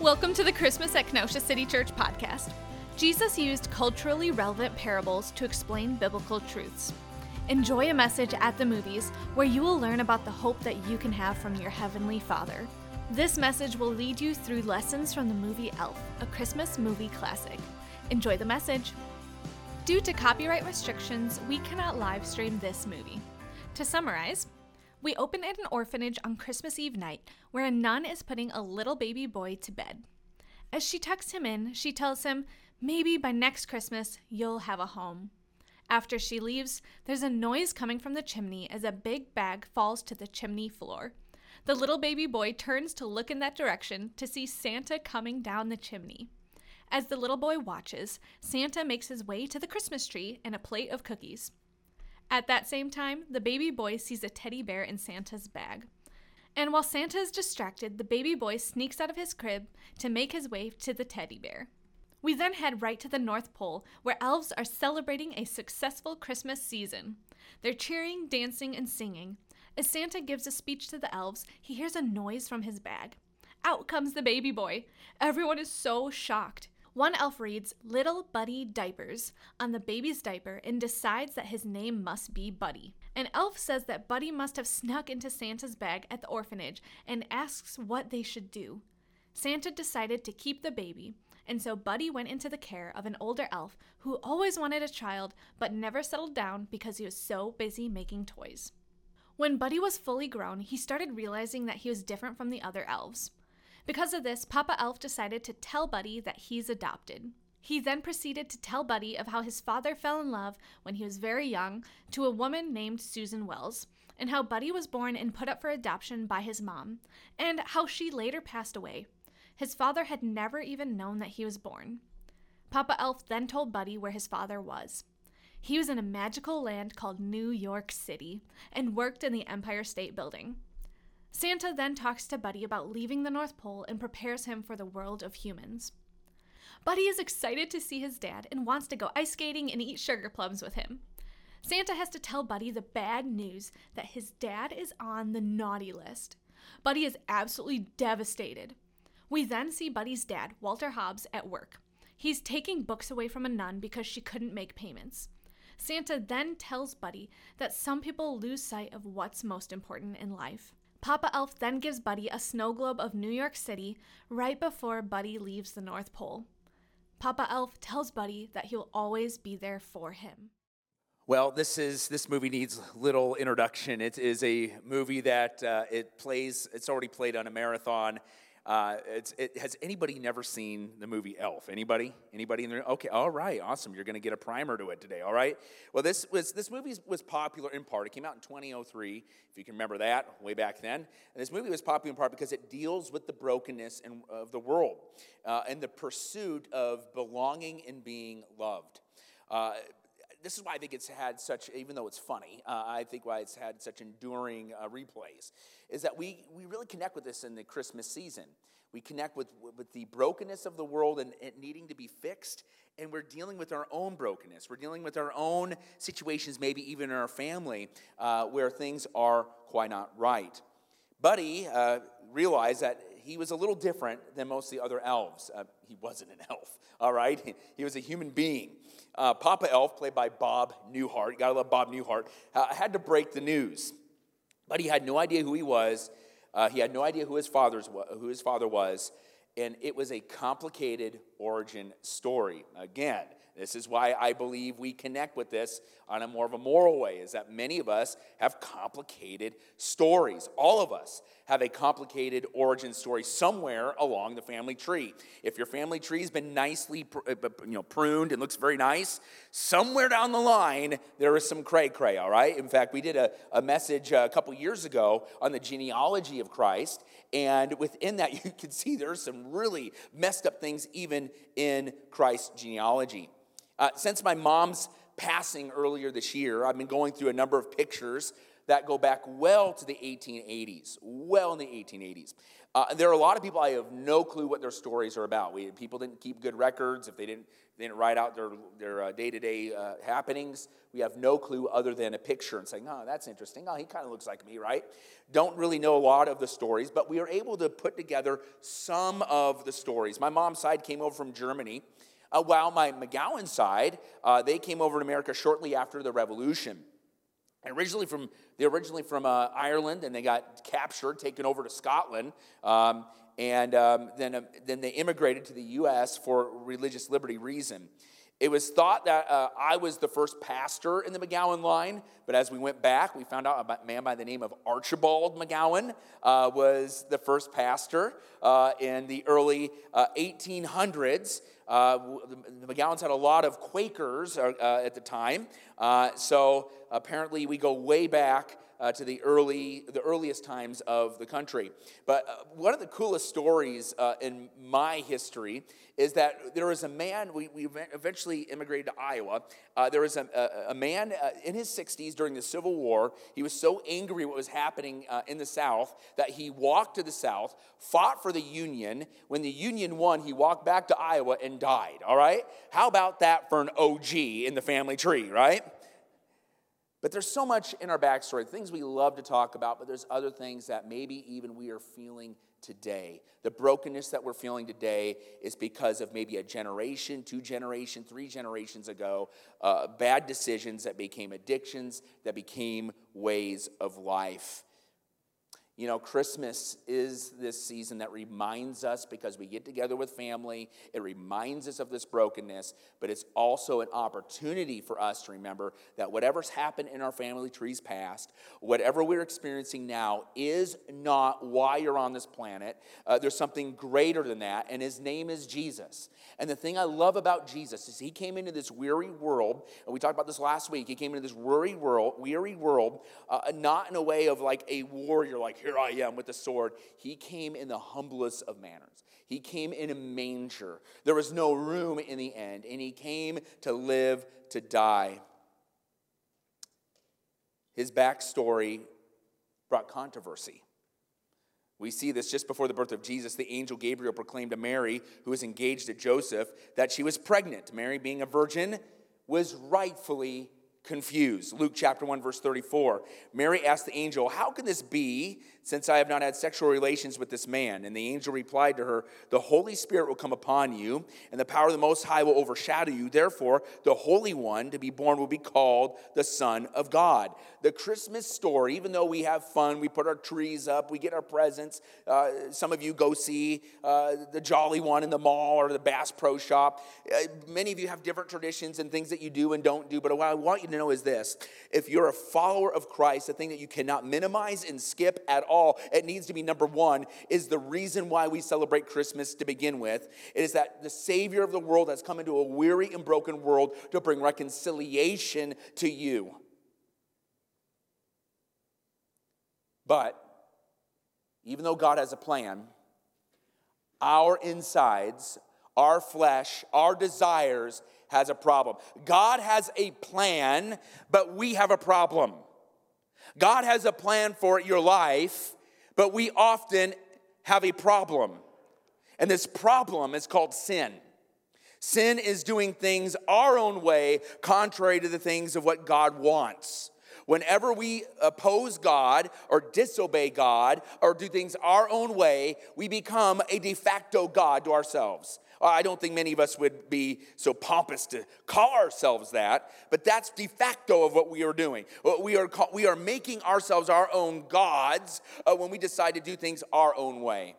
Welcome to the Christmas at Kenosha City Church podcast. Jesus used culturally relevant parables to explain biblical truths. Enjoy a message at the movies where you will learn about the hope that you can have from your Heavenly Father. This message will lead you through lessons from the movie Elf, a Christmas movie classic. Enjoy the message. Due to copyright restrictions, we cannot live stream this movie. To summarize, we open at an orphanage on Christmas Eve night where a nun is putting a little baby boy to bed. As she tucks him in, she tells him, Maybe by next Christmas you'll have a home. After she leaves, there's a noise coming from the chimney as a big bag falls to the chimney floor. The little baby boy turns to look in that direction to see Santa coming down the chimney. As the little boy watches, Santa makes his way to the Christmas tree and a plate of cookies. At that same time, the baby boy sees a teddy bear in Santa's bag. And while Santa is distracted, the baby boy sneaks out of his crib to make his way to the teddy bear. We then head right to the North Pole, where elves are celebrating a successful Christmas season. They're cheering, dancing, and singing. As Santa gives a speech to the elves, he hears a noise from his bag. Out comes the baby boy. Everyone is so shocked. One elf reads Little Buddy Diapers on the baby's diaper and decides that his name must be Buddy. An elf says that Buddy must have snuck into Santa's bag at the orphanage and asks what they should do. Santa decided to keep the baby, and so Buddy went into the care of an older elf who always wanted a child but never settled down because he was so busy making toys. When Buddy was fully grown, he started realizing that he was different from the other elves. Because of this, Papa Elf decided to tell Buddy that he's adopted. He then proceeded to tell Buddy of how his father fell in love when he was very young to a woman named Susan Wells, and how Buddy was born and put up for adoption by his mom, and how she later passed away. His father had never even known that he was born. Papa Elf then told Buddy where his father was. He was in a magical land called New York City and worked in the Empire State Building. Santa then talks to Buddy about leaving the North Pole and prepares him for the world of humans. Buddy is excited to see his dad and wants to go ice skating and eat sugar plums with him. Santa has to tell Buddy the bad news that his dad is on the naughty list. Buddy is absolutely devastated. We then see Buddy's dad, Walter Hobbs, at work. He's taking books away from a nun because she couldn't make payments. Santa then tells Buddy that some people lose sight of what's most important in life. Papa Elf then gives Buddy a snow globe of New York City right before Buddy leaves the North Pole. Papa Elf tells Buddy that he'll always be there for him. Well, this is this movie needs little introduction. It is a movie that uh, it plays. It's already played on a marathon. Uh, it, has anybody never seen the movie Elf? Anybody? Anybody in there? Okay, all right, awesome. You're going to get a primer to it today. All right. Well, this was this movie was popular in part. It came out in 2003, if you can remember that, way back then. And this movie was popular in part because it deals with the brokenness in, of the world uh, and the pursuit of belonging and being loved. Uh, this is why I think it's had such, even though it's funny, uh, I think why it's had such enduring uh, replays, is that we, we really connect with this in the Christmas season. We connect with, with the brokenness of the world and it needing to be fixed, and we're dealing with our own brokenness. We're dealing with our own situations, maybe even in our family, uh, where things are quite not right. Buddy uh, realized that he was a little different than most of the other elves. Uh, he wasn't an elf, all right? He was a human being. Uh, Papa Elf, played by Bob Newhart, gotta love Bob Newhart, uh, had to break the news. But he had no idea who he was. Uh, he had no idea who his, father's, who his father was. And it was a complicated origin story. Again, this is why I believe we connect with this on a more of a moral way, is that many of us have complicated stories. All of us have a complicated origin story somewhere along the family tree. If your family tree has been nicely uh, you know, pruned and looks very nice, somewhere down the line there is some cray cray, all right? In fact, we did a, a message a couple years ago on the genealogy of Christ, and within that you can see there's some really messed up things even in Christ's genealogy. Uh, since my mom's passing earlier this year, I've been going through a number of pictures that go back well to the 1880s, well in the 1880s. Uh, there are a lot of people I have no clue what their stories are about. We, people didn't keep good records. If they didn't, they didn't write out their, their uh, day-to-day uh, happenings, we have no clue other than a picture and saying, oh, that's interesting. Oh, he kind of looks like me, right? Don't really know a lot of the stories, but we are able to put together some of the stories. My mom's side came over from Germany, uh, while my McGowan side, uh, they came over to America shortly after the Revolution. Originally from they're originally from uh, Ireland, and they got captured, taken over to Scotland, um, and um, then uh, then they immigrated to the U.S. for religious liberty reason. It was thought that uh, I was the first pastor in the McGowan line, but as we went back, we found out a man by the name of Archibald McGowan uh, was the first pastor uh, in the early 1800s. Uh, uh, the McGowans had a lot of Quakers uh, at the time, so apparently we go way back uh, to the early the earliest times of the country. But uh, one of the coolest stories uh, in my history is that there was a man. We, we eventually immigrated to Iowa. Uh, there was a, a, a man uh, in his 60s during the Civil War. He was so angry what was happening uh, in the South that he walked to the South, fought for the Union. When the Union won, he walked back to Iowa and died. All right, how about that for an OG in the family tree, right? But there's so much in our backstory, things we love to talk about, but there's other things that maybe even we are feeling today. The brokenness that we're feeling today is because of maybe a generation, two generations, three generations ago, uh, bad decisions that became addictions, that became ways of life. You know, Christmas is this season that reminds us because we get together with family, it reminds us of this brokenness, but it's also an opportunity for us to remember that whatever's happened in our family trees past, whatever we're experiencing now, is not why you're on this planet. Uh, there's something greater than that, and his name is Jesus. And the thing I love about Jesus is he came into this weary world, and we talked about this last week. He came into this weary world, weary world, uh, not in a way of like a warrior, like, here I am with the sword. He came in the humblest of manners. He came in a manger. There was no room in the end, and he came to live to die. His backstory brought controversy. We see this just before the birth of Jesus. The angel Gabriel proclaimed to Mary, who was engaged to Joseph, that she was pregnant. Mary, being a virgin, was rightfully confused. Luke chapter 1, verse 34. Mary asked the angel, How can this be since I have not had sexual relations with this man? And the angel replied to her, The Holy Spirit will come upon you, and the power of the Most High will overshadow you. Therefore, the Holy One to be born will be called the Son of God. The Christmas story, even though we have fun, we put our trees up, we get our presents. Uh, some of you go see uh, the Jolly One in the mall or the Bass Pro Shop. Uh, many of you have different traditions and things that you do and don't do, but I want you to know is this if you're a follower of Christ, the thing that you cannot minimize and skip at all, it needs to be number one, is the reason why we celebrate Christmas to begin with. It is that the Savior of the world has come into a weary and broken world to bring reconciliation to you. But even though God has a plan, our insides, our flesh, our desires has a problem. God has a plan, but we have a problem. God has a plan for your life, but we often have a problem. And this problem is called sin. Sin is doing things our own way, contrary to the things of what God wants. Whenever we oppose God or disobey God or do things our own way, we become a de facto God to ourselves. I don't think many of us would be so pompous to call ourselves that, but that's de facto of what we are doing. We are, we are making ourselves our own gods uh, when we decide to do things our own way.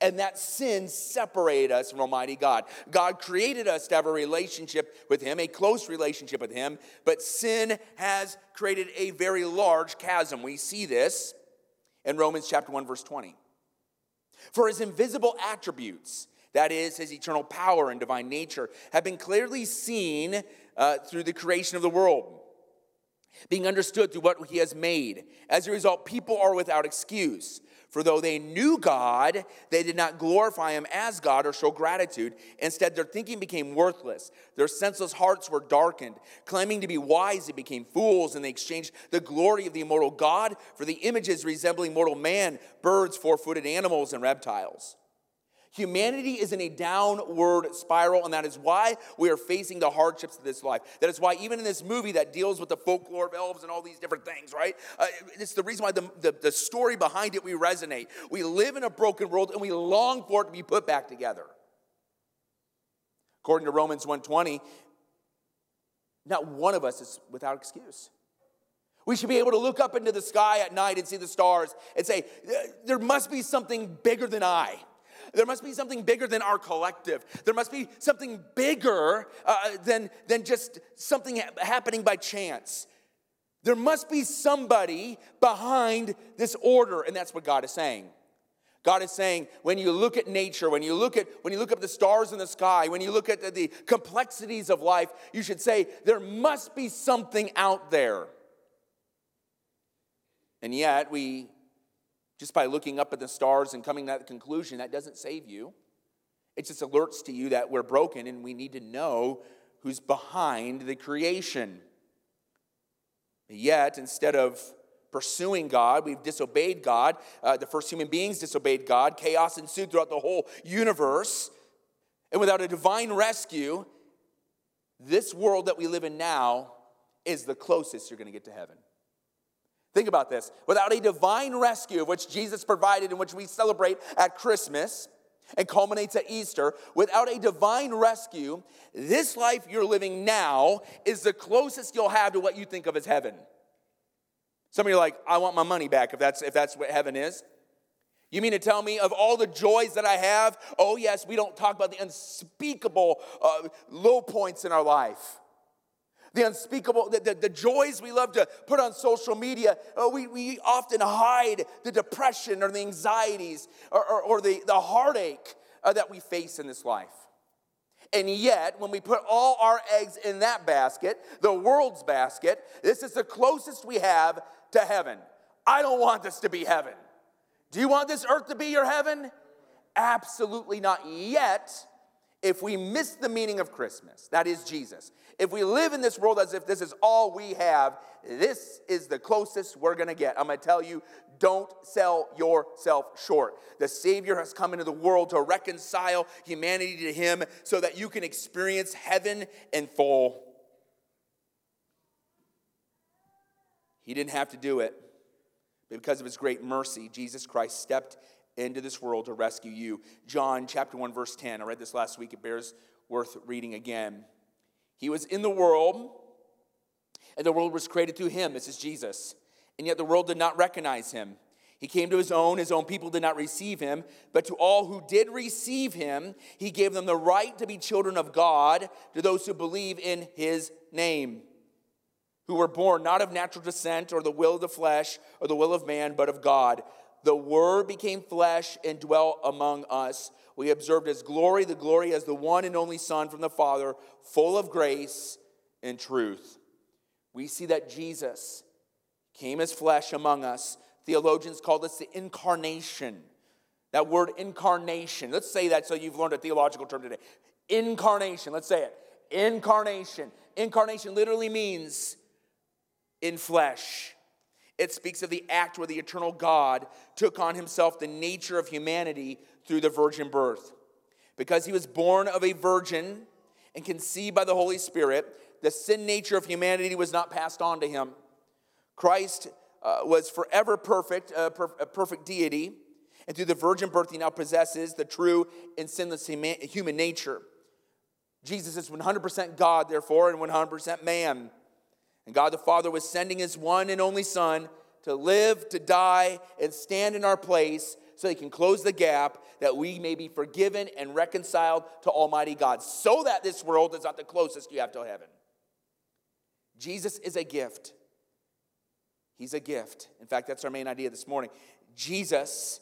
And that sin separated us from Almighty God. God created us to have a relationship with Him, a close relationship with Him, but sin has created a very large chasm. We see this in Romans chapter 1, verse 20. For His invisible attributes, that is, his eternal power and divine nature, have been clearly seen uh, through the creation of the world. being understood through what he has made. As a result, people are without excuse. For though they knew God, they did not glorify him as God or show gratitude. Instead, their thinking became worthless. Their senseless hearts were darkened. Claiming to be wise, they became fools, and they exchanged the glory of the immortal God for the images resembling mortal man, birds, four footed animals, and reptiles. Humanity is in a downward spiral, and that is why we are facing the hardships of this life. That is why, even in this movie that deals with the folklore of elves and all these different things, right? Uh, it's the reason why the, the, the story behind it we resonate. We live in a broken world and we long for it to be put back together. According to Romans 120, not one of us is without excuse. We should be able to look up into the sky at night and see the stars and say, there must be something bigger than I. There must be something bigger than our collective. There must be something bigger uh, than, than just something ha- happening by chance. There must be somebody behind this order, and that's what God is saying. God is saying, when you look at nature, when you look at when you look at the stars in the sky, when you look at the, the complexities of life, you should say, there must be something out there. And yet we just by looking up at the stars and coming to that conclusion, that doesn't save you. It just alerts to you that we're broken and we need to know who's behind the creation. Yet, instead of pursuing God, we've disobeyed God. Uh, the first human beings disobeyed God. Chaos ensued throughout the whole universe. And without a divine rescue, this world that we live in now is the closest you're going to get to heaven. Think about this. Without a divine rescue, which Jesus provided, and which we celebrate at Christmas and culminates at Easter, without a divine rescue, this life you're living now is the closest you'll have to what you think of as heaven. Some of you are like, I want my money back if that's, if that's what heaven is. You mean to tell me of all the joys that I have? Oh, yes, we don't talk about the unspeakable uh, low points in our life the unspeakable, the, the, the, joys we love to put on social media, uh, we, we often hide the depression or the anxieties or, or, or the, the heartache uh, that we face in this life. And yet, when we put all our eggs in that basket, the world's basket, this is the closest we have to heaven. I don't want this to be heaven. Do you want this earth to be your heaven? Absolutely not. Yet, if we miss the meaning of Christmas, that is Jesus, if we live in this world as if this is all we have, this is the closest we're gonna get. I'm gonna tell you, don't sell yourself short. The Savior has come into the world to reconcile humanity to Him so that you can experience heaven in full. He didn't have to do it, but because of His great mercy, Jesus Christ stepped into this world to rescue you. John chapter 1, verse 10. I read this last week, it bears worth reading again. He was in the world, and the world was created through him. This is Jesus. And yet the world did not recognize him. He came to his own, his own people did not receive him, but to all who did receive him, he gave them the right to be children of God, to those who believe in his name, who were born not of natural descent or the will of the flesh or the will of man, but of God. The Word became flesh and dwelt among us we observed his glory, the glory as the one and only Son from the Father, full of grace and truth. We see that Jesus came as flesh among us. Theologians call this the incarnation. That word incarnation, let's say that so you've learned a theological term today. Incarnation, let's say it. Incarnation. Incarnation literally means in flesh. It speaks of the act where the eternal God took on himself the nature of humanity through the virgin birth. Because he was born of a virgin and conceived by the Holy Spirit, the sin nature of humanity was not passed on to him. Christ uh, was forever perfect, uh, per- a perfect deity, and through the virgin birth, he now possesses the true and sinless human nature. Jesus is 100% God, therefore, and 100% man. And God the Father was sending his one and only Son to live, to die, and stand in our place so he can close the gap that we may be forgiven and reconciled to Almighty God, so that this world is not the closest you have to heaven. Jesus is a gift. He's a gift. In fact, that's our main idea this morning. Jesus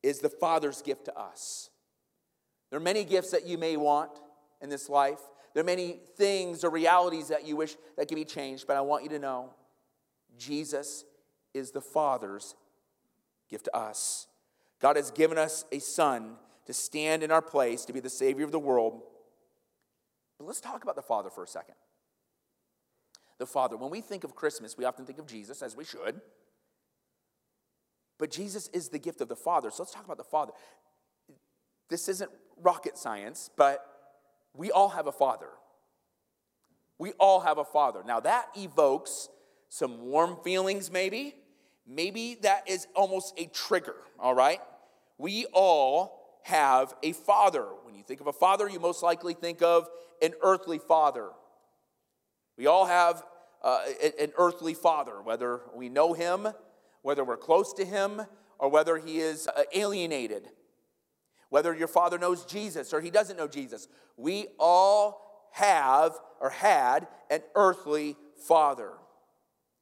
is the Father's gift to us. There are many gifts that you may want in this life. There are many things or realities that you wish that can be changed, but I want you to know Jesus is the Father's gift to us. God has given us a Son to stand in our place, to be the Savior of the world. But let's talk about the Father for a second. The Father, when we think of Christmas, we often think of Jesus, as we should. But Jesus is the gift of the Father. So let's talk about the Father. This isn't rocket science, but we all have a Father. We all have a Father. Now, that evokes some warm feelings, maybe. Maybe that is almost a trigger, all right? We all have a father. When you think of a father, you most likely think of an earthly father. We all have uh, an earthly father, whether we know him, whether we're close to him, or whether he is uh, alienated. Whether your father knows Jesus or he doesn't know Jesus. We all have or had an earthly father.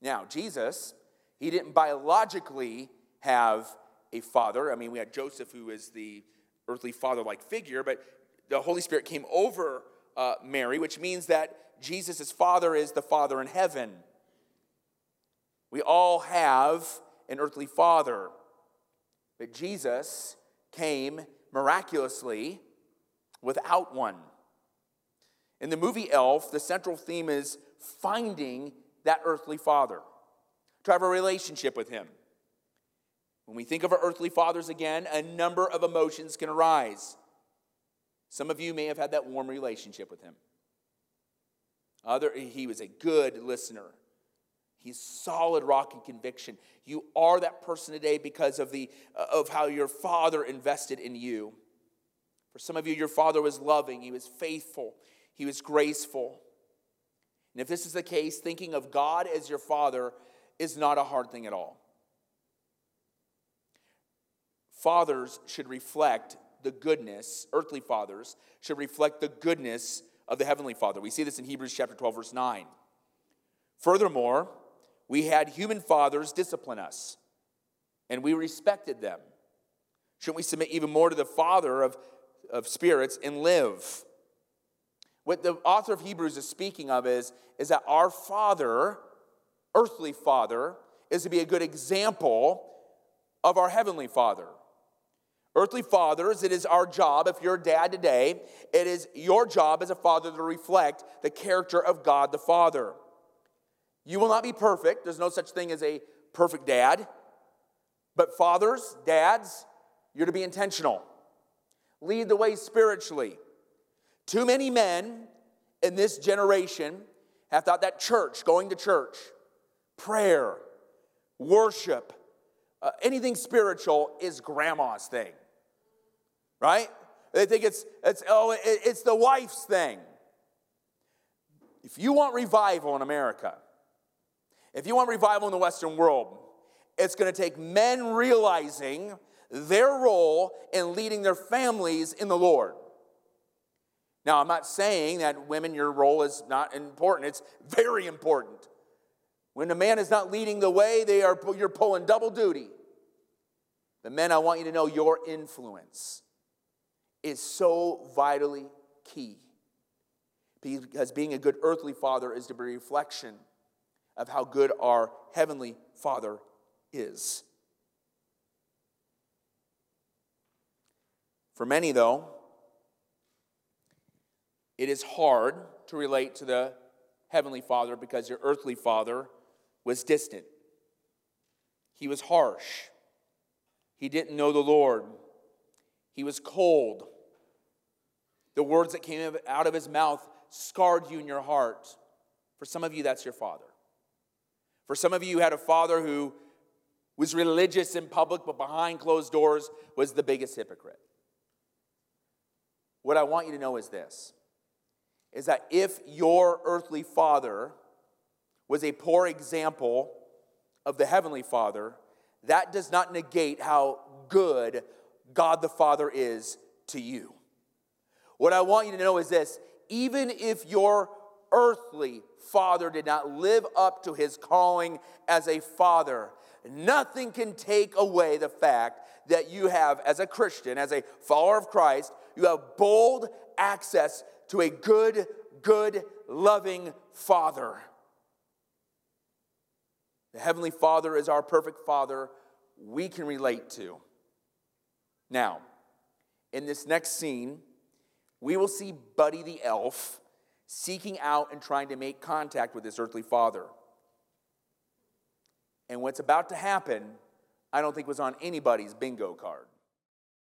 Now, Jesus, he didn't biologically have a father. I mean, we had Joseph, who is the earthly father like figure, but the Holy Spirit came over uh, Mary, which means that Jesus' father is the Father in heaven. We all have an earthly father, but Jesus came miraculously without one. In the movie Elf, the central theme is finding that earthly father, to have a relationship with him. When we think of our earthly fathers again, a number of emotions can arise. Some of you may have had that warm relationship with him. Other, he was a good listener. He's solid rock and conviction. You are that person today because of, the, uh, of how your father invested in you. For some of you, your father was loving, he was faithful, he was graceful. And if this is the case, thinking of God as your father is not a hard thing at all. Fathers should reflect the goodness, earthly fathers should reflect the goodness of the Heavenly Father. We see this in Hebrews chapter 12, verse 9. Furthermore, we had human fathers discipline us, and we respected them. Shouldn't we submit even more to the Father of, of spirits and live? What the author of Hebrews is speaking of is, is that our Father, earthly Father, is to be a good example of our Heavenly Father. Earthly fathers, it is our job, if you're a dad today, it is your job as a father to reflect the character of God the Father. You will not be perfect. There's no such thing as a perfect dad. But fathers, dads, you're to be intentional. Lead the way spiritually. Too many men in this generation have thought that church, going to church, prayer, worship, uh, anything spiritual is grandma's thing right? They think it's, it's, oh, it, it's the wife's thing. If you want revival in America, if you want revival in the Western world, it's going to take men realizing their role in leading their families in the Lord. Now, I'm not saying that women, your role is not important. It's very important. When a man is not leading the way, they are, you're pulling double duty. The men, I want you to know your influence is so vitally key. Because being a good earthly father is to be a reflection of how good our heavenly father is. For many, though, it is hard to relate to the heavenly father because your earthly father was distant. He was harsh. He didn't know the Lord. He was cold. The words that came out of his mouth scarred you in your heart. For some of you, that's your father. For some of you, you had a father who was religious in public, but behind closed doors was the biggest hypocrite. What I want you to know is this is that if your earthly father was a poor example of the heavenly father, that does not negate how good God the Father is to you. What I want you to know is this even if your earthly father did not live up to his calling as a father, nothing can take away the fact that you have, as a Christian, as a follower of Christ, you have bold access to a good, good, loving father. The Heavenly Father is our perfect Father we can relate to. Now, in this next scene, we will see Buddy the elf seeking out and trying to make contact with his earthly father. And what's about to happen, I don't think was on anybody's bingo card.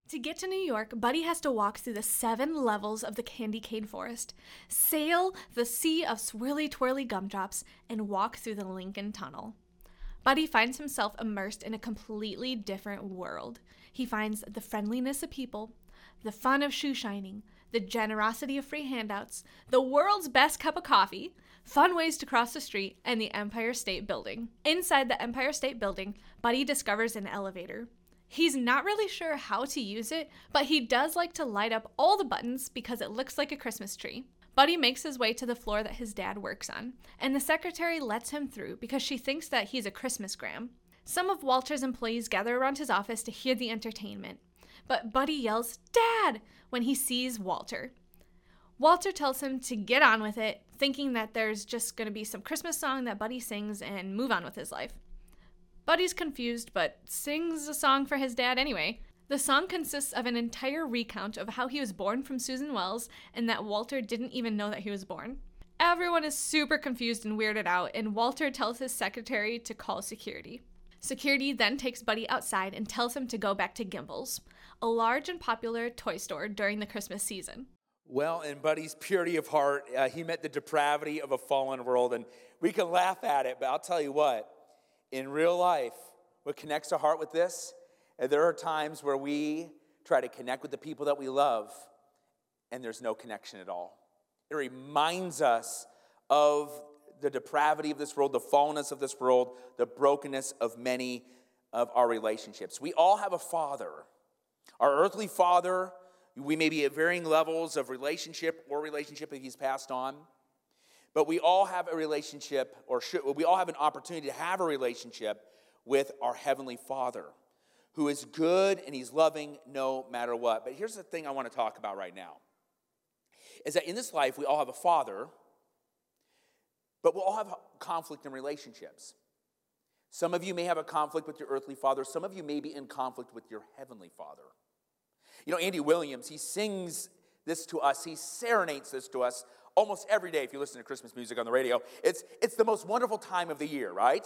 To get to New York, Buddy has to walk through the seven levels of the candy cane forest, sail the sea of swirly twirly gumdrops, and walk through the Lincoln Tunnel. Buddy finds himself immersed in a completely different world. He finds the friendliness of people, the fun of shoe shining, the generosity of free handouts, the world's best cup of coffee, fun ways to cross the street, and the Empire State Building. Inside the Empire State Building, Buddy discovers an elevator. He's not really sure how to use it, but he does like to light up all the buttons because it looks like a Christmas tree. Buddy makes his way to the floor that his dad works on, and the secretary lets him through because she thinks that he's a Christmas gram. Some of Walter's employees gather around his office to hear the entertainment, but Buddy yells, Dad! when he sees Walter. Walter tells him to get on with it, thinking that there's just going to be some Christmas song that Buddy sings and move on with his life. Buddy's confused, but sings a song for his dad anyway. The song consists of an entire recount of how he was born from Susan Wells and that Walter didn't even know that he was born. Everyone is super confused and weirded out, and Walter tells his secretary to call security. Security then takes Buddy outside and tells him to go back to Gimbel's, a large and popular toy store during the Christmas season. Well, in Buddy's purity of heart, uh, he met the depravity of a fallen world, and we can laugh at it, but I'll tell you what, in real life, what connects our heart with this, and there are times where we try to connect with the people that we love, and there's no connection at all. It reminds us of the depravity of this world, the fallenness of this world, the brokenness of many of our relationships. We all have a father. Our earthly father, we may be at varying levels of relationship or relationship if he's passed on. But we all have a relationship, or should, we all have an opportunity to have a relationship with our Heavenly Father, who is good and He's loving no matter what. But here's the thing I want to talk about right now is that in this life, we all have a Father, but we'll all have conflict in relationships. Some of you may have a conflict with your earthly father, some of you may be in conflict with your heavenly father. You know, Andy Williams, he sings this to us, he serenades this to us almost every day if you listen to Christmas music on the radio. It's, it's the most wonderful time of the year, right?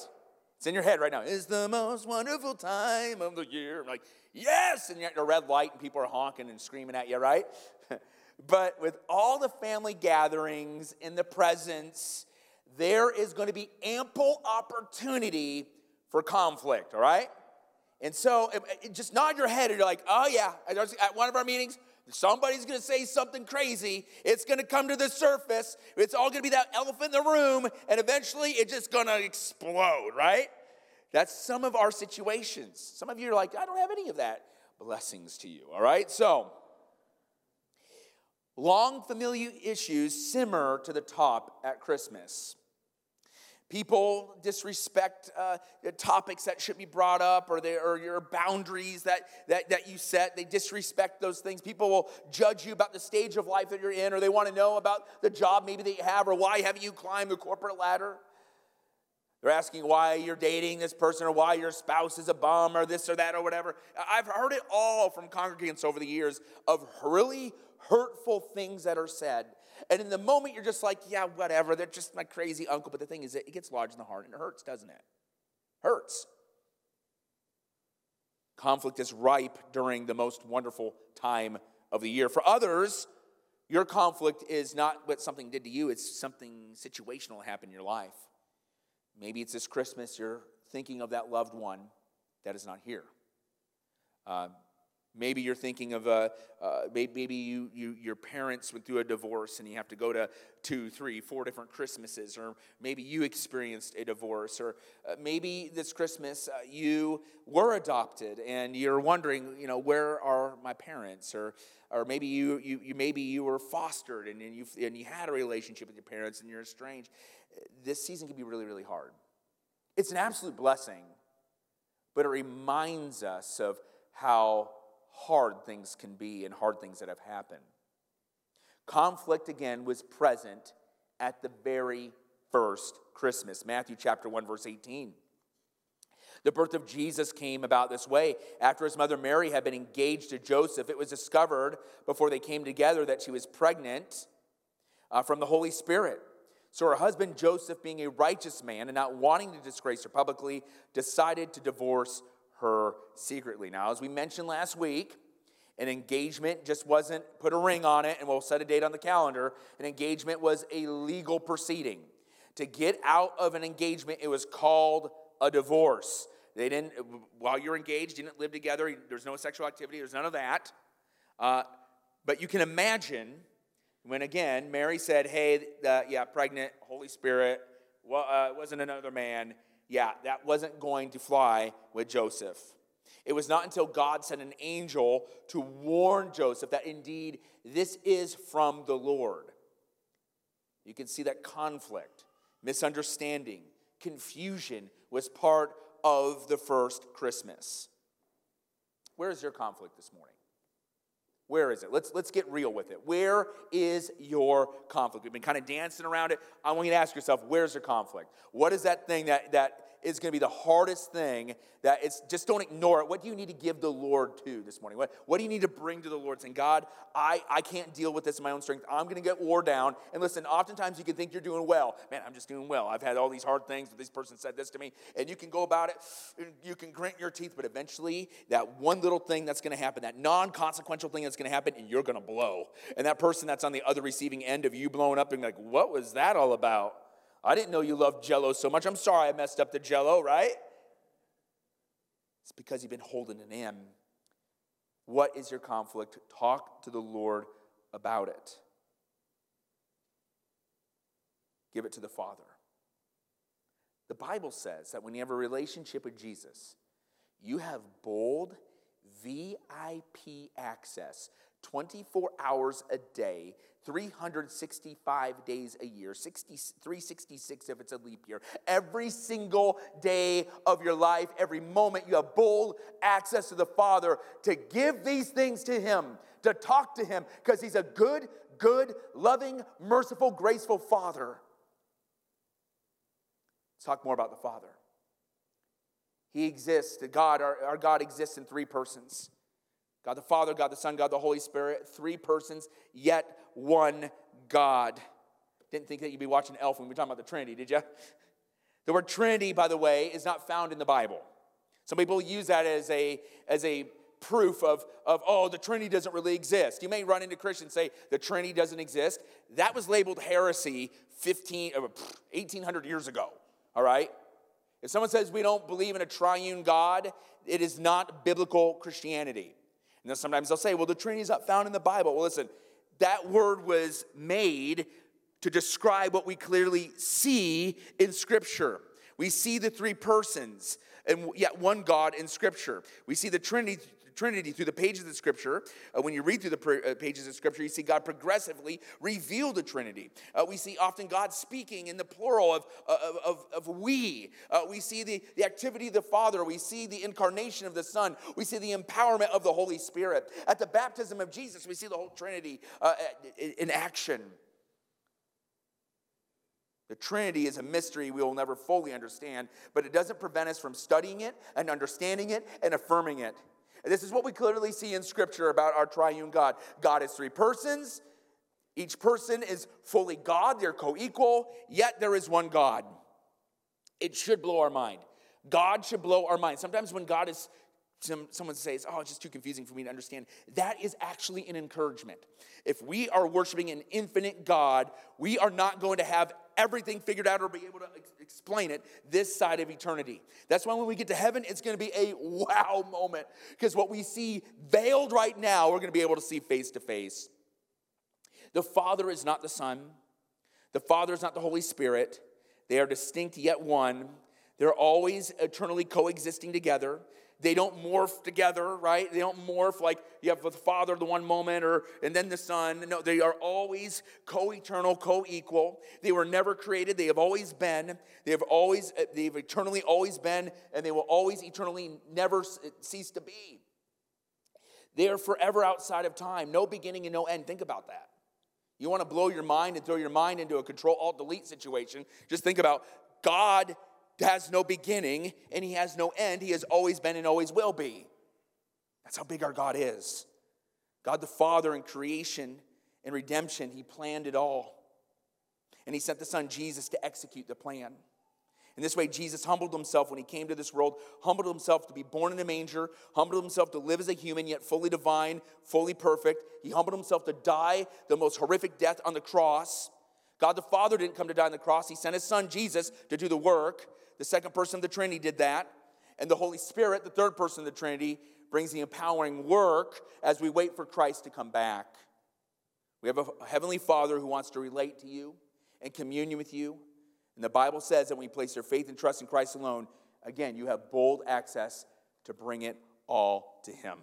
It's in your head right now. It's the most wonderful time of the year. I'm like, yes! And you're at a red light and people are honking and screaming at you, right? but with all the family gatherings in the presence, there is going to be ample opportunity for conflict, all right? And so it, it just nod your head and you're like, oh yeah, at one of our meetings, Somebody's gonna say something crazy. It's gonna come to the surface. It's all gonna be that elephant in the room, and eventually it's just gonna explode, right? That's some of our situations. Some of you are like, I don't have any of that. Blessings to you, all right? So, long familiar issues simmer to the top at Christmas. People disrespect uh, topics that should be brought up or, they, or your boundaries that, that, that you set. They disrespect those things. People will judge you about the stage of life that you're in, or they want to know about the job maybe that you have, or why haven't you climbed the corporate ladder. They're asking why you're dating this person or why your spouse is a bum or this or that or whatever. I've heard it all from congregants over the years of really hurtful things that are said and in the moment, you're just like, yeah, whatever. They're just my crazy uncle. But the thing is, it gets lodged in the heart and it hurts, doesn't it? Hurts. Conflict is ripe during the most wonderful time of the year. For others, your conflict is not what something did to you, it's something situational happened in your life. Maybe it's this Christmas, you're thinking of that loved one that is not here. Uh, Maybe you're thinking of a, uh, maybe you, you, your parents went through a divorce and you have to go to two, three, four different Christmases, or maybe you experienced a divorce, or uh, maybe this Christmas uh, you were adopted and you're wondering, you know, where are my parents? Or, or maybe you, you, you maybe you were fostered and, and, you and you had a relationship with your parents and you're estranged. This season can be really, really hard. It's an absolute blessing, but it reminds us of how hard things can be and hard things that have happened. Conflict again was present at the very first Christmas. Matthew chapter 1 verse 18. The birth of Jesus came about this way. After his mother Mary had been engaged to Joseph, it was discovered before they came together that she was pregnant uh, from the Holy Spirit. So her husband Joseph, being a righteous man and not wanting to disgrace her publicly, decided to divorce her secretly. Now, as we mentioned last week, an engagement just wasn't put a ring on it and we'll set a date on the calendar. An engagement was a legal proceeding. To get out of an engagement, it was called a divorce. They didn't, while you're engaged, you didn't live together, there's no sexual activity, there's none of that. Uh, but you can imagine when, again, Mary said, Hey, uh, yeah, pregnant, Holy Spirit, well, uh, wasn't another man. Yeah, that wasn't going to fly with Joseph. It was not until God sent an angel to warn Joseph that indeed this is from the Lord. You can see that conflict, misunderstanding, confusion was part of the first Christmas. Where is your conflict this morning? Where is it? Let's, let's get real with it. Where is your conflict? We've been kind of dancing around it. I want you to ask yourself, where's your conflict? What is that thing that, that is going to be the hardest thing that it's just don't ignore it. What do you need to give the Lord to this morning? What, what do you need to bring to the Lord? Saying, God, I, I can't deal with this in my own strength. I'm going to get wore down. And listen, oftentimes you can think you're doing well. Man, I'm just doing well. I've had all these hard things, but this person said this to me. And you can go about it, you can grit your teeth, but eventually that one little thing that's going to happen, that non consequential thing that's going to happen, and you're going to blow. And that person that's on the other receiving end of you blowing up and like, what was that all about? I didn't know you loved jello so much. I'm sorry I messed up the jello, right? It's because you've been holding it in. What is your conflict? Talk to the Lord about it. Give it to the Father. The Bible says that when you have a relationship with Jesus, you have bold VIP access 24 hours a day 365 days a year, 60, 366 if it's a leap year. Every single day of your life, every moment, you have bold access to the Father to give these things to Him, to talk to Him, because He's a good, good, loving, merciful, graceful Father. Let's talk more about the Father. He exists, God, our, our God exists in three persons. God the Father, God the Son, God the Holy Spirit, three persons, yet one God. Didn't think that you'd be watching Elf when we were talking about the Trinity, did you? The word Trinity, by the way, is not found in the Bible. Some people use that as a, as a proof of, of, oh, the Trinity doesn't really exist. You may run into Christians say the Trinity doesn't exist. That was labeled heresy 15, 1800 uh, years ago, all right? If someone says we don't believe in a triune God, it is not biblical Christianity. And then sometimes they'll say, well, the Trinity is not found in the Bible. Well, listen, that word was made to describe what we clearly see in Scripture. We see the three persons and yet one God in Scripture. We see the Trinity Trinity through the pages of Scripture. Uh, when you read through the pr- uh, pages of Scripture, you see God progressively reveal the Trinity. Uh, we see often God speaking in the plural of, uh, of, of, of we. Uh, we see the, the activity of the Father. We see the incarnation of the Son. We see the empowerment of the Holy Spirit. At the baptism of Jesus, we see the whole Trinity uh, in action. The Trinity is a mystery we will never fully understand, but it doesn't prevent us from studying it and understanding it and affirming it. This is what we clearly see in Scripture about our triune God. God is three persons. Each person is fully God, they're co equal, yet there is one God. It should blow our mind. God should blow our mind. Sometimes when God is some, someone says, Oh, it's just too confusing for me to understand. That is actually an encouragement. If we are worshiping an infinite God, we are not going to have everything figured out or be able to ex- explain it this side of eternity. That's why when we get to heaven, it's going to be a wow moment because what we see veiled right now, we're going to be able to see face to face. The Father is not the Son, the Father is not the Holy Spirit. They are distinct yet one. They're always eternally coexisting together. They don't morph together, right? They don't morph like you have the Father the one moment or and then the Son. No, they are always co-eternal, co-equal. They were never created. They have always been. They have always eh, they've eternally always been and they will always eternally never eh, cease to be. They are forever outside of time, no beginning and no end. Think about that. You want to blow your mind and throw your mind into a control alt delete situation? Just think about God has no beginning and he has no end. He has always been and always will be. That's how big our God is. God the Father in creation and redemption, he planned it all. And he sent the Son Jesus to execute the plan. In this way, Jesus humbled himself when he came to this world, humbled himself to be born in a manger, humbled himself to live as a human, yet fully divine, fully perfect. He humbled himself to die the most horrific death on the cross. God the Father didn't come to die on the cross, he sent his son Jesus to do the work. The second person of the Trinity did that. And the Holy Spirit, the third person of the Trinity, brings the empowering work as we wait for Christ to come back. We have a heavenly Father who wants to relate to you and communion with you. And the Bible says that when you place your faith and trust in Christ alone, again, you have bold access to bring it all to Him.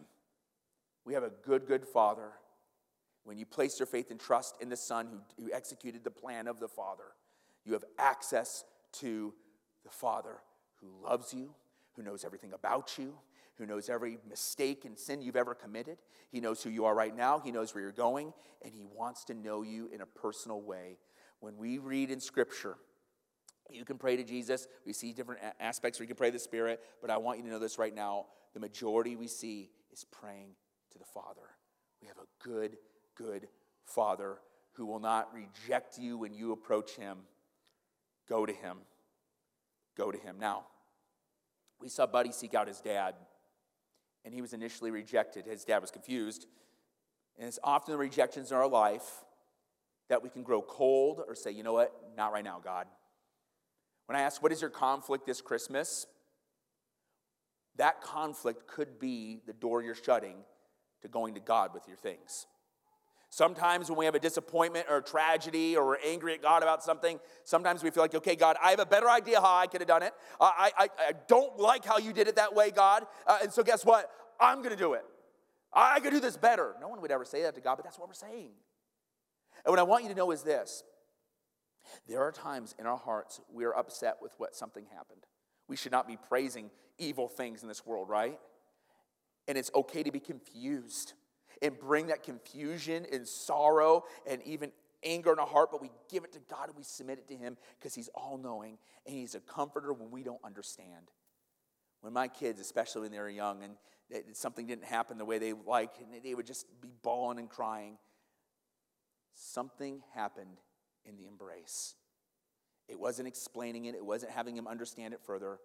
We have a good, good Father. When you place your faith and trust in the Son who, who executed the plan of the Father, you have access to the Father who loves you, who knows everything about you, who knows every mistake and sin you've ever committed. He knows who you are right now, He knows where you're going, and He wants to know you in a personal way. When we read in Scripture, you can pray to Jesus. We see different aspects where you can pray the Spirit, but I want you to know this right now. The majority we see is praying to the Father. We have a good, good Father who will not reject you when you approach Him. Go to Him. Go to Him. Now, we saw Buddy seek out his dad, and he was initially rejected. His dad was confused. And it's often the rejections in our life that we can grow cold or say, you know what, not right now, God. When I ask, what is your conflict this Christmas? That conflict could be the door you're shutting to going to God with your things. Sometimes when we have a disappointment or a tragedy or we're angry at God about something, sometimes we feel like, okay, God, I have a better idea how I could have done it. I, I, I don't like how you did it that way, God. Uh, and so guess what? I'm going to do it. I could do this better. No one would ever say that to God, but that's what we're saying. And what I want you to know is this there are times in our hearts we are upset with what something happened. We should not be praising evil things in this world, right? And it's okay to be confused and bring that confusion and sorrow and even anger in our heart, but we give it to God and we submit it to Him because He's all knowing and He's a comforter when we don't understand. When my kids, especially when they were young and something didn't happen the way they liked, and they would just be bawling and crying, something happened in the embrace. It wasn't explaining it, it wasn't having them understand it further.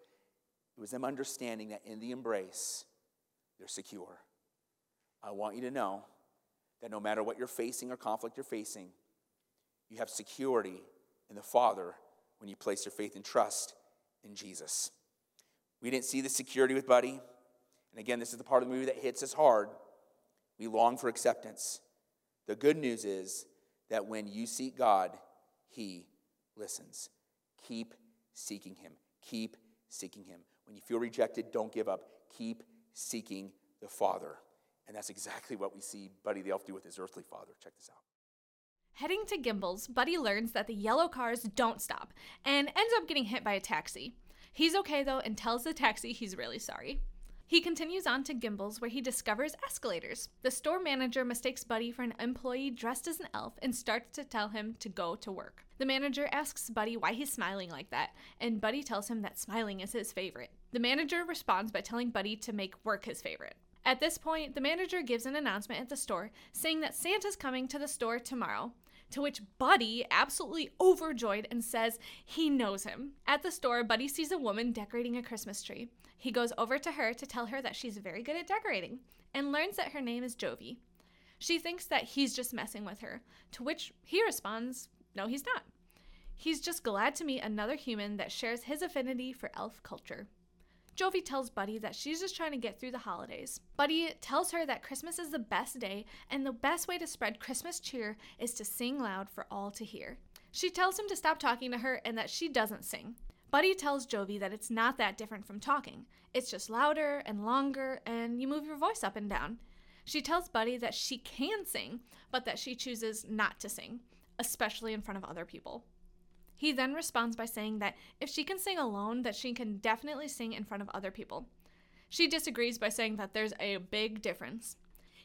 It was them understanding that in the embrace, they're secure. I want you to know that no matter what you're facing or conflict you're facing, you have security in the Father when you place your faith and trust in Jesus. We didn't see the security with Buddy. And again, this is the part of the movie that hits us hard. We long for acceptance. The good news is that when you seek God, He listens. Keep seeking Him. Keep seeking Him. When you feel rejected, don't give up. Keep seeking the Father. And that's exactly what we see Buddy the Elf do with his earthly father. Check this out. Heading to Gimbel's, Buddy learns that the yellow cars don't stop and ends up getting hit by a taxi. He's okay though and tells the taxi he's really sorry. He continues on to Gimbel's where he discovers escalators. The store manager mistakes Buddy for an employee dressed as an elf and starts to tell him to go to work. The manager asks Buddy why he's smiling like that, and Buddy tells him that smiling is his favorite. The manager responds by telling Buddy to make work his favorite. At this point, the manager gives an announcement at the store saying that Santa's coming to the store tomorrow. To which Buddy, absolutely overjoyed, and says he knows him. At the store, Buddy sees a woman decorating a Christmas tree. He goes over to her to tell her that she's very good at decorating and learns that her name is Jovie. She thinks that he's just messing with her, to which he responds, No, he's not. He's just glad to meet another human that shares his affinity for elf culture. Jovie tells Buddy that she's just trying to get through the holidays. Buddy tells her that Christmas is the best day, and the best way to spread Christmas cheer is to sing loud for all to hear. She tells him to stop talking to her and that she doesn't sing. Buddy tells Jovie that it's not that different from talking. It's just louder and longer, and you move your voice up and down. She tells Buddy that she can sing, but that she chooses not to sing, especially in front of other people. He then responds by saying that if she can sing alone, that she can definitely sing in front of other people. She disagrees by saying that there's a big difference.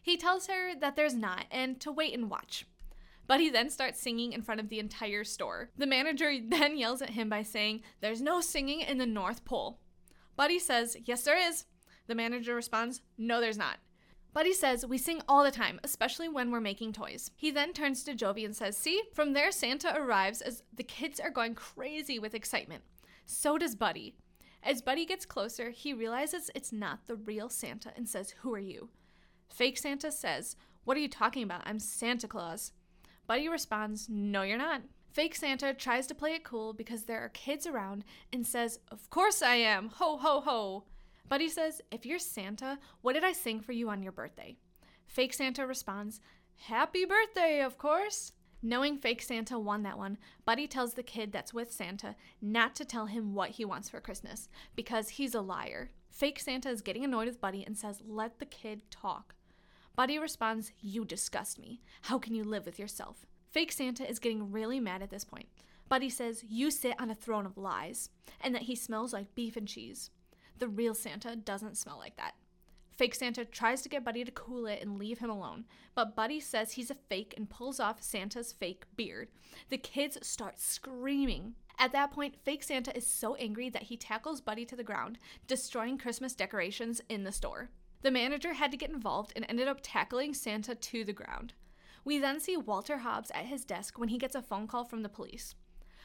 He tells her that there's not and to wait and watch. Buddy then starts singing in front of the entire store. The manager then yells at him by saying, There's no singing in the North Pole. Buddy says, Yes, there is. The manager responds, No, there's not. Buddy says, We sing all the time, especially when we're making toys. He then turns to Jovie and says, See, from there Santa arrives as the kids are going crazy with excitement. So does Buddy. As Buddy gets closer, he realizes it's not the real Santa and says, Who are you? Fake Santa says, What are you talking about? I'm Santa Claus. Buddy responds, No, you're not. Fake Santa tries to play it cool because there are kids around and says, Of course I am. Ho, ho, ho. Buddy says, If you're Santa, what did I sing for you on your birthday? Fake Santa responds, Happy birthday, of course. Knowing fake Santa won that one, Buddy tells the kid that's with Santa not to tell him what he wants for Christmas because he's a liar. Fake Santa is getting annoyed with Buddy and says, Let the kid talk. Buddy responds, You disgust me. How can you live with yourself? Fake Santa is getting really mad at this point. Buddy says, You sit on a throne of lies, and that he smells like beef and cheese. The real Santa doesn't smell like that. Fake Santa tries to get Buddy to cool it and leave him alone, but Buddy says he's a fake and pulls off Santa's fake beard. The kids start screaming. At that point, fake Santa is so angry that he tackles Buddy to the ground, destroying Christmas decorations in the store. The manager had to get involved and ended up tackling Santa to the ground. We then see Walter Hobbs at his desk when he gets a phone call from the police.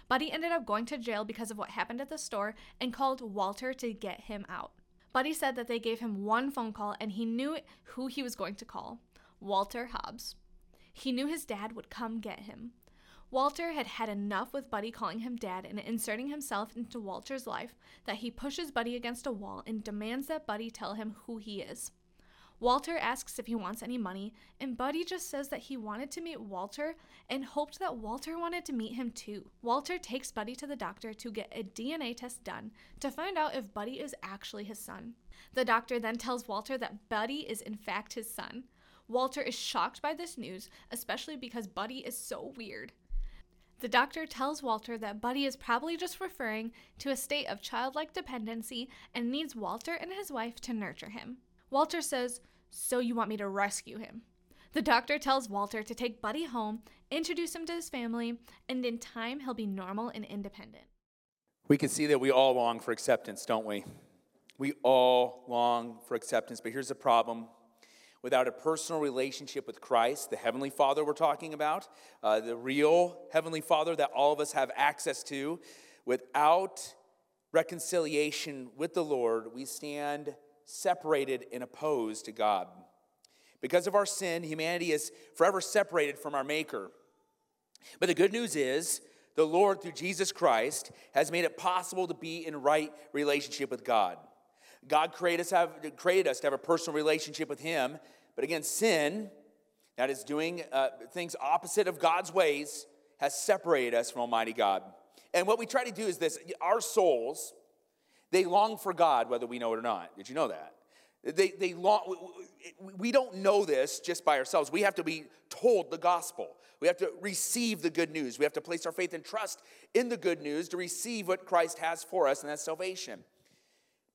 Buddy ended up going to jail because of what happened at the store and called Walter to get him out. Buddy said that they gave him one phone call and he knew who he was going to call Walter Hobbs. He knew his dad would come get him. Walter had had enough with Buddy calling him dad and inserting himself into Walter's life that he pushes Buddy against a wall and demands that Buddy tell him who he is. Walter asks if he wants any money, and Buddy just says that he wanted to meet Walter and hoped that Walter wanted to meet him too. Walter takes Buddy to the doctor to get a DNA test done to find out if Buddy is actually his son. The doctor then tells Walter that Buddy is in fact his son. Walter is shocked by this news, especially because Buddy is so weird. The doctor tells Walter that Buddy is probably just referring to a state of childlike dependency and needs Walter and his wife to nurture him. Walter says, So you want me to rescue him? The doctor tells Walter to take Buddy home, introduce him to his family, and in time he'll be normal and independent. We can see that we all long for acceptance, don't we? We all long for acceptance, but here's the problem without a personal relationship with Christ, the Heavenly Father we're talking about, uh, the real Heavenly Father that all of us have access to, without reconciliation with the Lord, we stand separated and opposed to God. Because of our sin, humanity is forever separated from our Maker. But the good news is, the Lord, through Jesus Christ, has made it possible to be in right relationship with God. God created us, have, created us to have a personal relationship with Him, but again, sin, that is doing uh, things opposite of God's ways, has separated us from Almighty God. And what we try to do is this our souls, they long for God, whether we know it or not. Did you know that? They, they long, we don't know this just by ourselves. We have to be told the gospel. We have to receive the good news. We have to place our faith and trust in the good news to receive what Christ has for us, and that's salvation.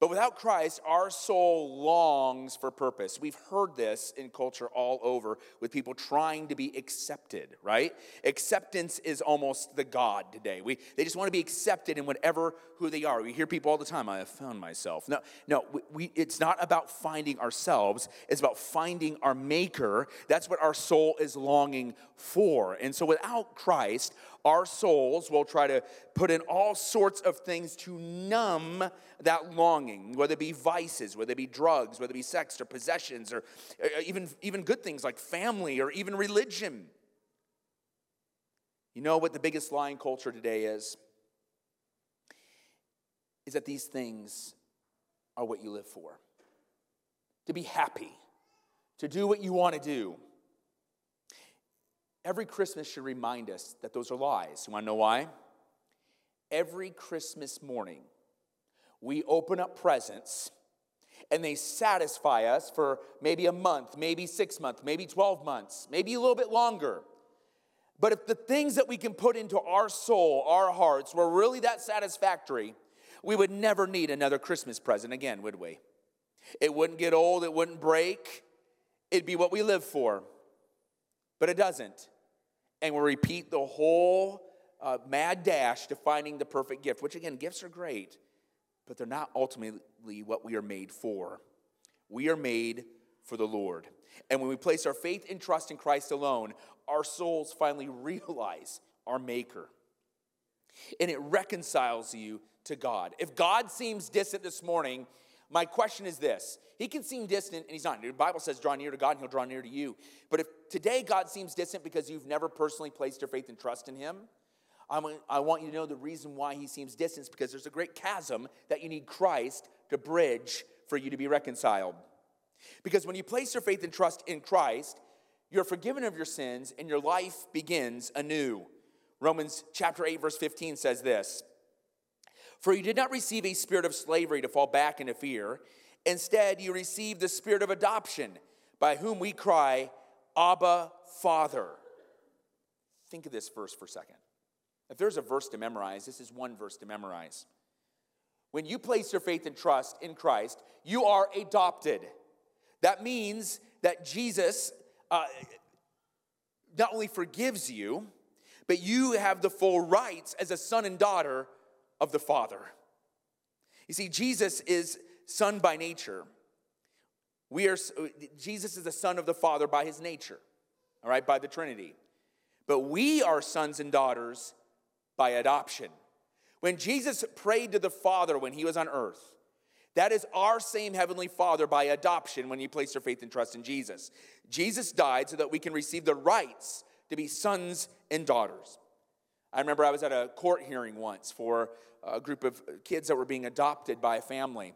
But without Christ, our soul longs for purpose. We've heard this in culture all over with people trying to be accepted, right? Acceptance is almost the God today. We, they just want to be accepted in whatever who they are. We hear people all the time, I have found myself. No, no, we, we, it's not about finding ourselves, it's about finding our maker. That's what our soul is longing for. And so without Christ, our souls will try to put in all sorts of things to numb that longing, whether it be vices, whether it be drugs, whether it be sex or possessions, or uh, even, even good things like family or even religion. You know what the biggest lie in culture today is? Is that these things are what you live for. To be happy, to do what you want to do Every Christmas should remind us that those are lies. You want to know why? Every Christmas morning, we open up presents and they satisfy us for maybe a month, maybe six months, maybe 12 months, maybe a little bit longer. But if the things that we can put into our soul, our hearts, were really that satisfactory, we would never need another Christmas present again, would we? It wouldn't get old, it wouldn't break, it'd be what we live for but it doesn't. and we'll repeat the whole uh, mad dash to finding the perfect gift, which again, gifts are great, but they're not ultimately what we are made for. We are made for the Lord. And when we place our faith and trust in Christ alone, our souls finally realize our Maker. And it reconciles you to God. If God seems distant this morning, my question is this He can seem distant, and He's not. The Bible says, draw near to God, and He'll draw near to you. But if today God seems distant because you've never personally placed your faith and trust in Him, I want you to know the reason why He seems distant is because there's a great chasm that you need Christ to bridge for you to be reconciled. Because when you place your faith and trust in Christ, you're forgiven of your sins and your life begins anew. Romans chapter 8 verse 15 says this. For you did not receive a spirit of slavery to fall back into fear. Instead, you received the spirit of adoption, by whom we cry, Abba, Father. Think of this verse for a second. If there's a verse to memorize, this is one verse to memorize. When you place your faith and trust in Christ, you are adopted. That means that Jesus uh, not only forgives you, but you have the full rights as a son and daughter of the Father. You see, Jesus is son by nature. We are uh, Jesus is the son of the Father by his nature, all right, by the Trinity. But we are sons and daughters by adoption. When Jesus prayed to the Father when he was on earth, that is our same Heavenly Father by adoption when you place your faith and trust in Jesus. Jesus died so that we can receive the rights to be sons and daughters. I remember I was at a court hearing once for a group of kids that were being adopted by a family.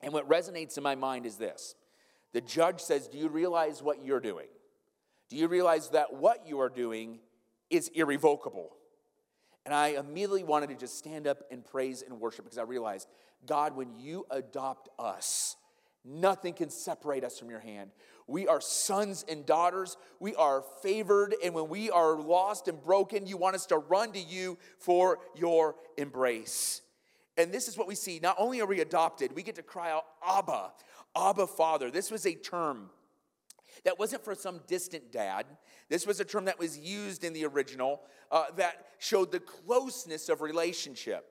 And what resonates in my mind is this the judge says, Do you realize what you're doing? Do you realize that what you are doing is irrevocable? And I immediately wanted to just stand up and praise and worship because I realized, God, when you adopt us, nothing can separate us from your hand. We are sons and daughters. We are favored. And when we are lost and broken, you want us to run to you for your embrace. And this is what we see. Not only are we adopted, we get to cry out, Abba, Abba, Father. This was a term that wasn't for some distant dad. This was a term that was used in the original uh, that showed the closeness of relationship.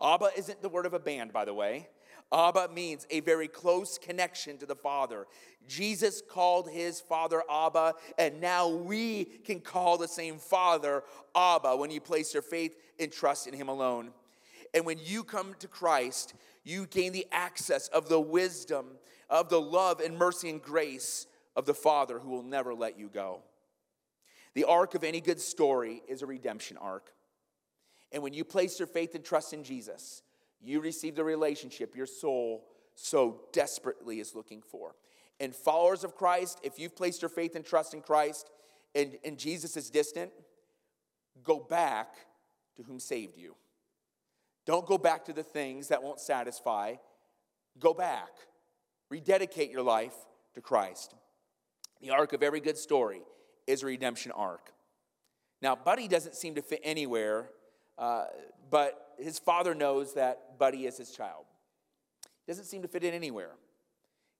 Abba isn't the word of a band, by the way. Abba means a very close connection to the Father. Jesus called his Father Abba, and now we can call the same Father Abba when you place your faith and trust in him alone. And when you come to Christ, you gain the access of the wisdom, of the love and mercy and grace of the Father who will never let you go. The arc of any good story is a redemption arc. And when you place your faith and trust in Jesus, you receive the relationship your soul so desperately is looking for. And followers of Christ, if you've placed your faith and trust in Christ and, and Jesus is distant, go back to whom saved you. Don't go back to the things that won't satisfy. Go back. Rededicate your life to Christ. The arc of every good story is a redemption arc. Now, Buddy doesn't seem to fit anywhere, uh, but his father knows that Buddy is his child. Doesn't seem to fit in anywhere.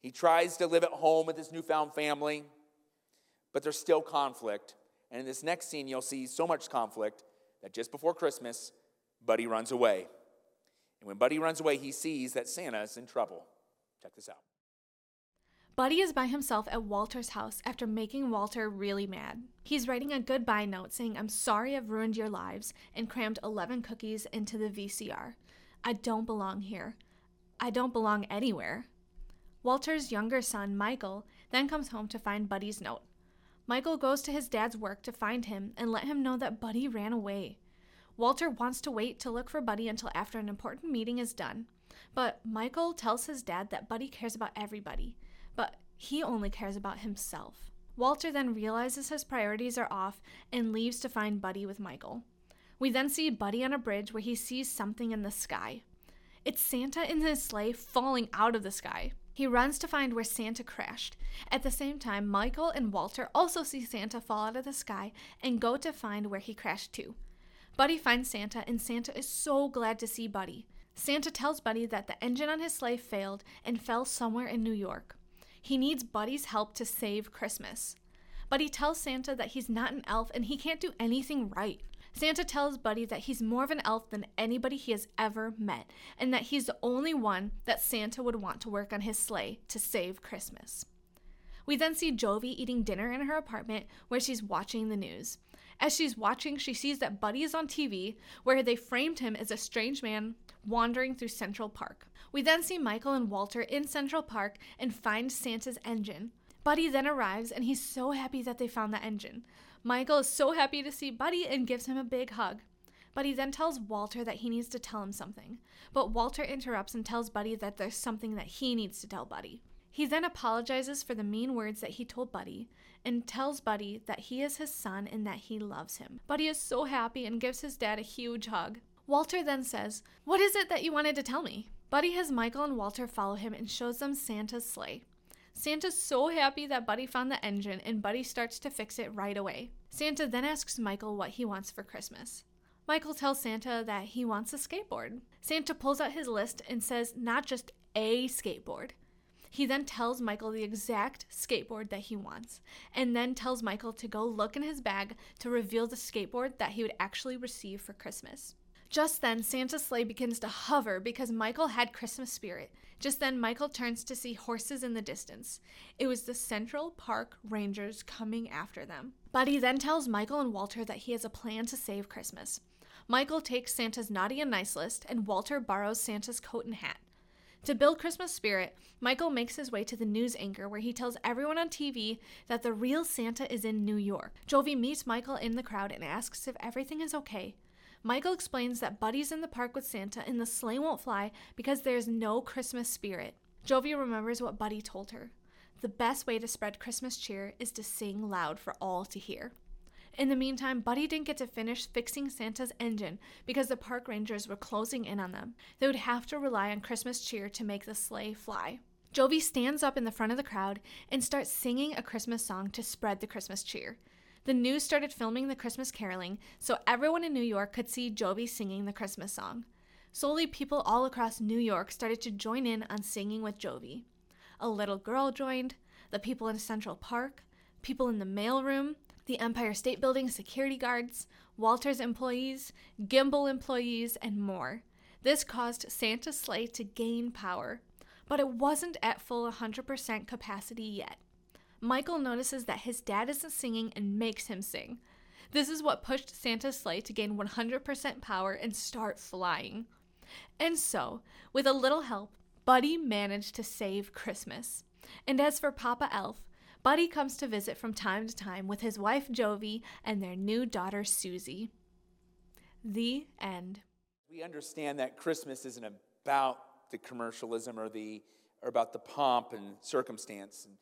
He tries to live at home with his newfound family, but there's still conflict. And in this next scene, you'll see so much conflict that just before Christmas, Buddy runs away. And when Buddy runs away, he sees that Santa is in trouble. Check this out. Buddy is by himself at Walter's house after making Walter really mad. He's writing a goodbye note saying, I'm sorry I've ruined your lives, and crammed 11 cookies into the VCR. I don't belong here. I don't belong anywhere. Walter's younger son, Michael, then comes home to find Buddy's note. Michael goes to his dad's work to find him and let him know that Buddy ran away. Walter wants to wait to look for Buddy until after an important meeting is done. But Michael tells his dad that Buddy cares about everybody but he only cares about himself. Walter then realizes his priorities are off and leaves to find Buddy with Michael. We then see Buddy on a bridge where he sees something in the sky. It's Santa in his sleigh falling out of the sky. He runs to find where Santa crashed. At the same time, Michael and Walter also see Santa fall out of the sky and go to find where he crashed too. Buddy finds Santa, and Santa is so glad to see Buddy. Santa tells Buddy that the engine on his sleigh failed and fell somewhere in New York. He needs Buddy's help to save Christmas. Buddy tells Santa that he's not an elf and he can't do anything right. Santa tells Buddy that he's more of an elf than anybody he has ever met, and that he's the only one that Santa would want to work on his sleigh to save Christmas. We then see Jovie eating dinner in her apartment where she's watching the news. As she's watching, she sees that Buddy is on TV, where they framed him as a strange man wandering through Central Park. We then see Michael and Walter in Central Park and find Santa's engine. Buddy then arrives and he's so happy that they found the engine. Michael is so happy to see Buddy and gives him a big hug. Buddy then tells Walter that he needs to tell him something. But Walter interrupts and tells Buddy that there's something that he needs to tell Buddy. He then apologizes for the mean words that he told Buddy and tells Buddy that he is his son and that he loves him. Buddy is so happy and gives his dad a huge hug. Walter then says, What is it that you wanted to tell me? Buddy has Michael and Walter follow him and shows them Santa's sleigh. Santa's so happy that Buddy found the engine and Buddy starts to fix it right away. Santa then asks Michael what he wants for Christmas. Michael tells Santa that he wants a skateboard. Santa pulls out his list and says not just a skateboard. He then tells Michael the exact skateboard that he wants, and then tells Michael to go look in his bag to reveal the skateboard that he would actually receive for Christmas. Just then, Santa's sleigh begins to hover because Michael had Christmas spirit. Just then, Michael turns to see horses in the distance. It was the Central Park Rangers coming after them. Buddy then tells Michael and Walter that he has a plan to save Christmas. Michael takes Santa's naughty and nice list, and Walter borrows Santa's coat and hat. To build Christmas spirit, Michael makes his way to the news anchor where he tells everyone on TV that the real Santa is in New York. Jovie meets Michael in the crowd and asks if everything is okay. Michael explains that Buddy's in the park with Santa and the sleigh won't fly because there's no Christmas spirit. Jovie remembers what Buddy told her. The best way to spread Christmas cheer is to sing loud for all to hear. In the meantime, Buddy didn't get to finish fixing Santa's engine because the park rangers were closing in on them. They would have to rely on Christmas cheer to make the sleigh fly. Jovie stands up in the front of the crowd and starts singing a Christmas song to spread the Christmas cheer. The news started filming the Christmas caroling so everyone in New York could see Jovie singing the Christmas song. Slowly, people all across New York started to join in on singing with Jovie. A little girl joined, the people in Central Park, people in the mailroom, the Empire State Building security guards, Walter's employees, Gimbel employees, and more. This caused Santa's sleigh to gain power, but it wasn't at full 100% capacity yet. Michael notices that his dad isn't singing and makes him sing. This is what pushed Santa's sleigh to gain 100% power and start flying. And so, with a little help, Buddy managed to save Christmas. And as for Papa Elf, Buddy comes to visit from time to time with his wife Jovie and their new daughter Susie. The end. We understand that Christmas isn't about the commercialism or the or about the pomp and circumstance. And,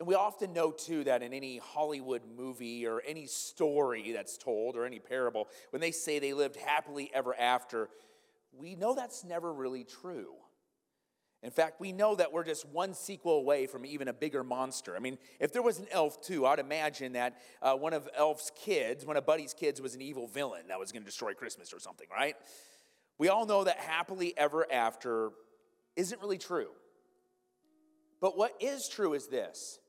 and we often know too that in any Hollywood movie or any story that's told or any parable, when they say they lived happily ever after, we know that's never really true. In fact, we know that we're just one sequel away from even a bigger monster. I mean, if there was an elf too, I'd imagine that uh, one of Elf's kids, one of Buddy's kids, was an evil villain that was going to destroy Christmas or something, right? We all know that happily ever after isn't really true. But what is true is this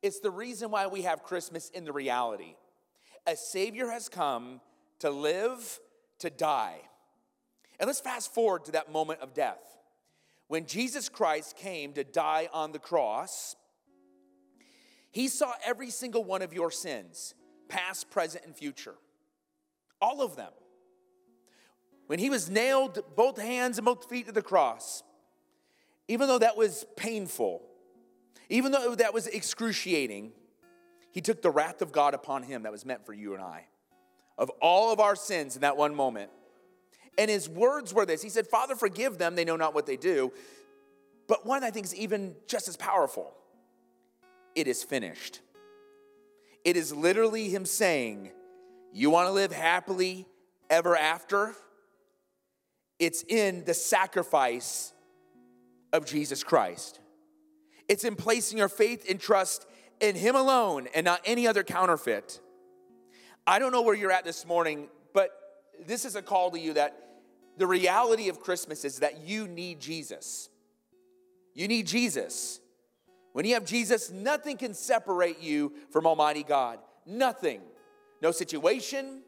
it's the reason why we have Christmas in the reality. A Savior has come to live, to die. And let's fast forward to that moment of death when Jesus Christ came to die on the cross, he saw every single one of your sins, past, present, and future. All of them. When he was nailed both hands and both feet to the cross, even though that was painful, even though that was excruciating, he took the wrath of God upon him that was meant for you and I. Of all of our sins in that one moment, and his words were this He said, Father, forgive them, they know not what they do. But one I think is even just as powerful it is finished. It is literally him saying, You want to live happily ever after? It's in the sacrifice of Jesus Christ. It's in placing your faith and trust in Him alone and not any other counterfeit. I don't know where you're at this morning, but this is a call to you that the reality of Christmas is that you need Jesus. You need Jesus. When you have Jesus, nothing can separate you from Almighty God. Nothing. No situation,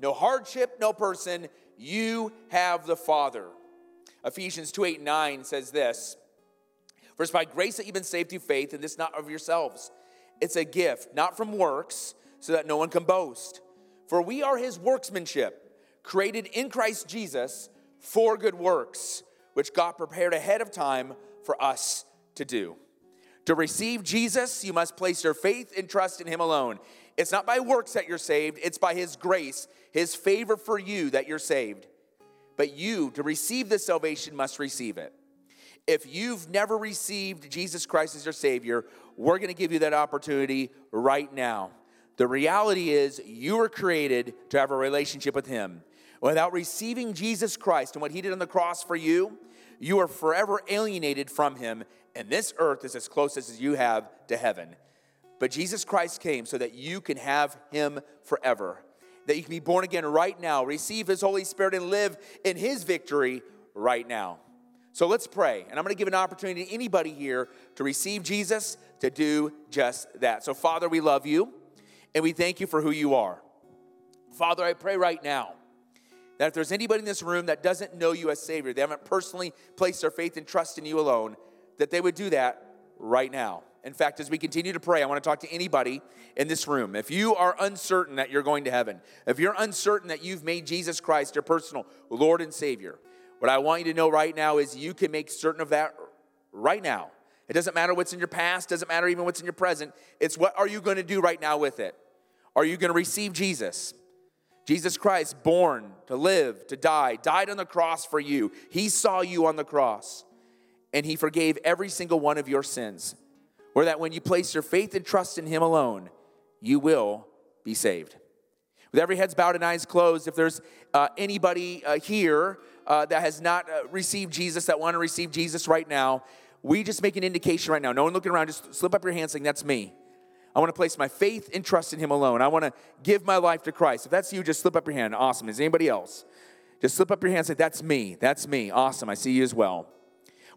no hardship, no person. You have the Father. Ephesians 2 8 9 says this For it's by grace that you've been saved through faith, and this not of yourselves. It's a gift, not from works, so that no one can boast. For we are his workmanship, created in Christ Jesus for good works, which God prepared ahead of time for us to do. To receive Jesus, you must place your faith and trust in him alone. It's not by works that you're saved, it's by his grace, his favor for you that you're saved. But you, to receive this salvation, must receive it. If you've never received Jesus Christ as your Savior, we're to give you that opportunity right now. The reality is, you were created to have a relationship with Him. Without receiving Jesus Christ and what He did on the cross for you, you are forever alienated from Him, and this earth is as close as you have to heaven. But Jesus Christ came so that you can have Him forever, that you can be born again right now, receive His Holy Spirit, and live in His victory right now. So let's pray. And I'm going to give an opportunity to anybody here to receive Jesus to do just that. So, Father, we love you and we thank you for who you are. Father, I pray right now that if there's anybody in this room that doesn't know you as Savior, they haven't personally placed their faith and trust in you alone, that they would do that right now. In fact, as we continue to pray, I want to talk to anybody in this room. If you are uncertain that you're going to heaven, if you're uncertain that you've made Jesus Christ your personal Lord and Savior, what I want you to know right now is you can make certain of that right now. It doesn't matter what's in your past, doesn't matter even what's in your present. It's what are you going to do right now with it? Are you going to receive Jesus? Jesus Christ, born to live, to die, died on the cross for you. He saw you on the cross, and He forgave every single one of your sins. Or that when you place your faith and trust in Him alone, you will be saved. With every head's bowed and eyes closed, if there's uh, anybody uh, here uh, that has not uh, received Jesus, that want to receive Jesus right now, we just make an indication right now. No one looking around, just slip up your hand saying, That's me. I want to place my faith and trust in Him alone. I want to give my life to Christ. If that's you, just slip up your hand. Awesome. Is anybody else? Just slip up your hand and say, That's me. That's me. Awesome. I see you as well.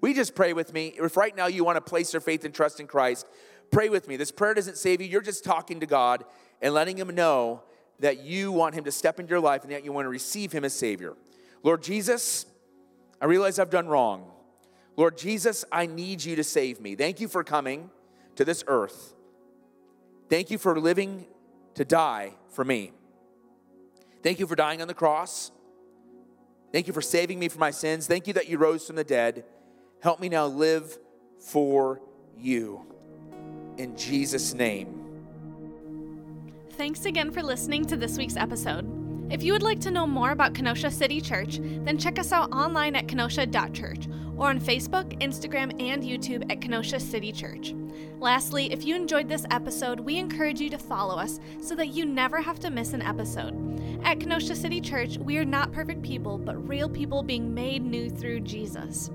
We just pray with me. If right now you want to place your faith and trust in Christ, pray with me. This prayer doesn't save you. You're just talking to God and letting Him know that you want Him to step into your life and that you want to receive Him as Savior. Lord Jesus, I realize I've done wrong. Lord Jesus, I need you to save me. Thank you for coming to this earth. Thank you for living to die for me. Thank you for dying on the cross. Thank you for saving me from my sins. Thank you that you rose from the dead. Help me now live for you. In Jesus' name. Thanks again for listening to this week's episode. If you would like to know more about Kenosha City Church, then check us out online at kenosha.church or on Facebook, Instagram, and YouTube at Kenosha City Church. Lastly, if you enjoyed this episode, we encourage you to follow us so that you never have to miss an episode. At Kenosha City Church, we are not perfect people, but real people being made new through Jesus.